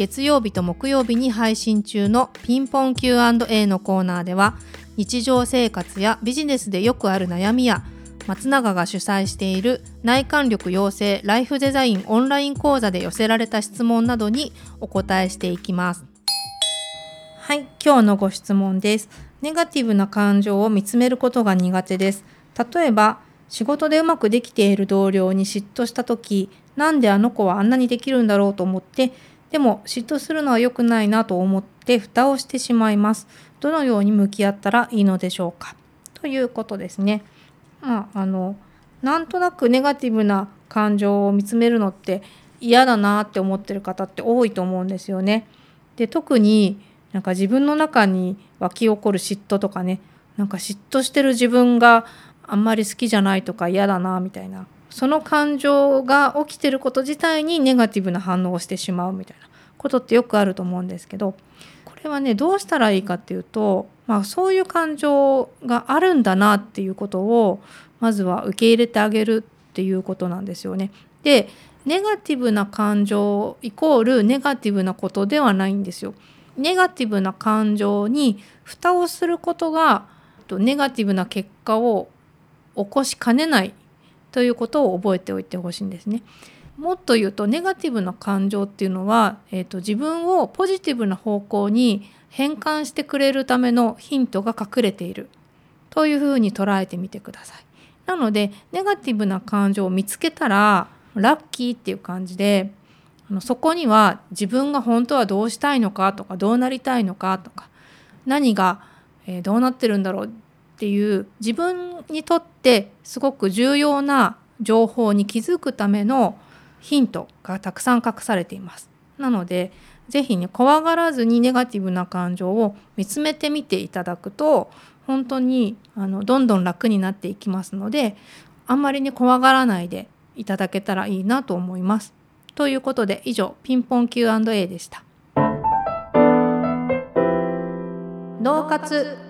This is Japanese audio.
月曜日と木曜日に配信中のピンポン Q&A のコーナーでは日常生活やビジネスでよくある悩みや松永が主催している内観力養成ライフデザインオンライン講座で寄せられた質問などにお答えしていきます。はい、今日のご質問です。ネガティブな感情を見つめることが苦手です。例えば、仕事でうまくできている同僚に嫉妬した時、なんであの子はあんなにできるんだろうと思ってでも嫉妬するのは良くないなと思って蓋をしてしまいます。どのように向き合ったらいいのでしょうかということですね。まあ、あのなんとなくネガティブな感情を見つめるのって嫌だなって思ってる方って多いと思うんですよね。で特になんか自分の中に湧き起こる嫉妬とかねなんか嫉妬してる自分があんまり好きじゃないとか嫌だなみたいなその感情が起きてること自体にネガティブな反応をしてしまうみたいなことってよくあると思うんですけどこれはねどうしたらいいかっていうと、まあ、そういう感情があるんだなっていうことをまずは受け入れてあげるっていうことなんですよね。でネガティブな感情イコールネガティブなことではないんですよ。ネガティブな感情に蓋をすることがネガティブな結果を起こしかねないということを覚えておいてほしいんですね。もっと言うとネガティブな感情っていうのは、えーと、自分をポジティブな方向に変換してくれるためのヒントが隠れているというふうに捉えてみてください。なのでネガティブな感情を見つけたらラッキーっていう感じであのそこには自分が本当はどうしたいのかとかどうなりたいのかとか何が、え、どうなってるんだろうっていう自分にとってすごく重要な情報に気づくためのヒントがたくさん隠されています。なので是非ね怖がらずにネガティブな感情を見つめてみていただくと本当にあのどんどん楽になっていきますのであんまりね怖がらないでいただけたらいいなと思います。ということで以上ピンポン Q&A でした。脳活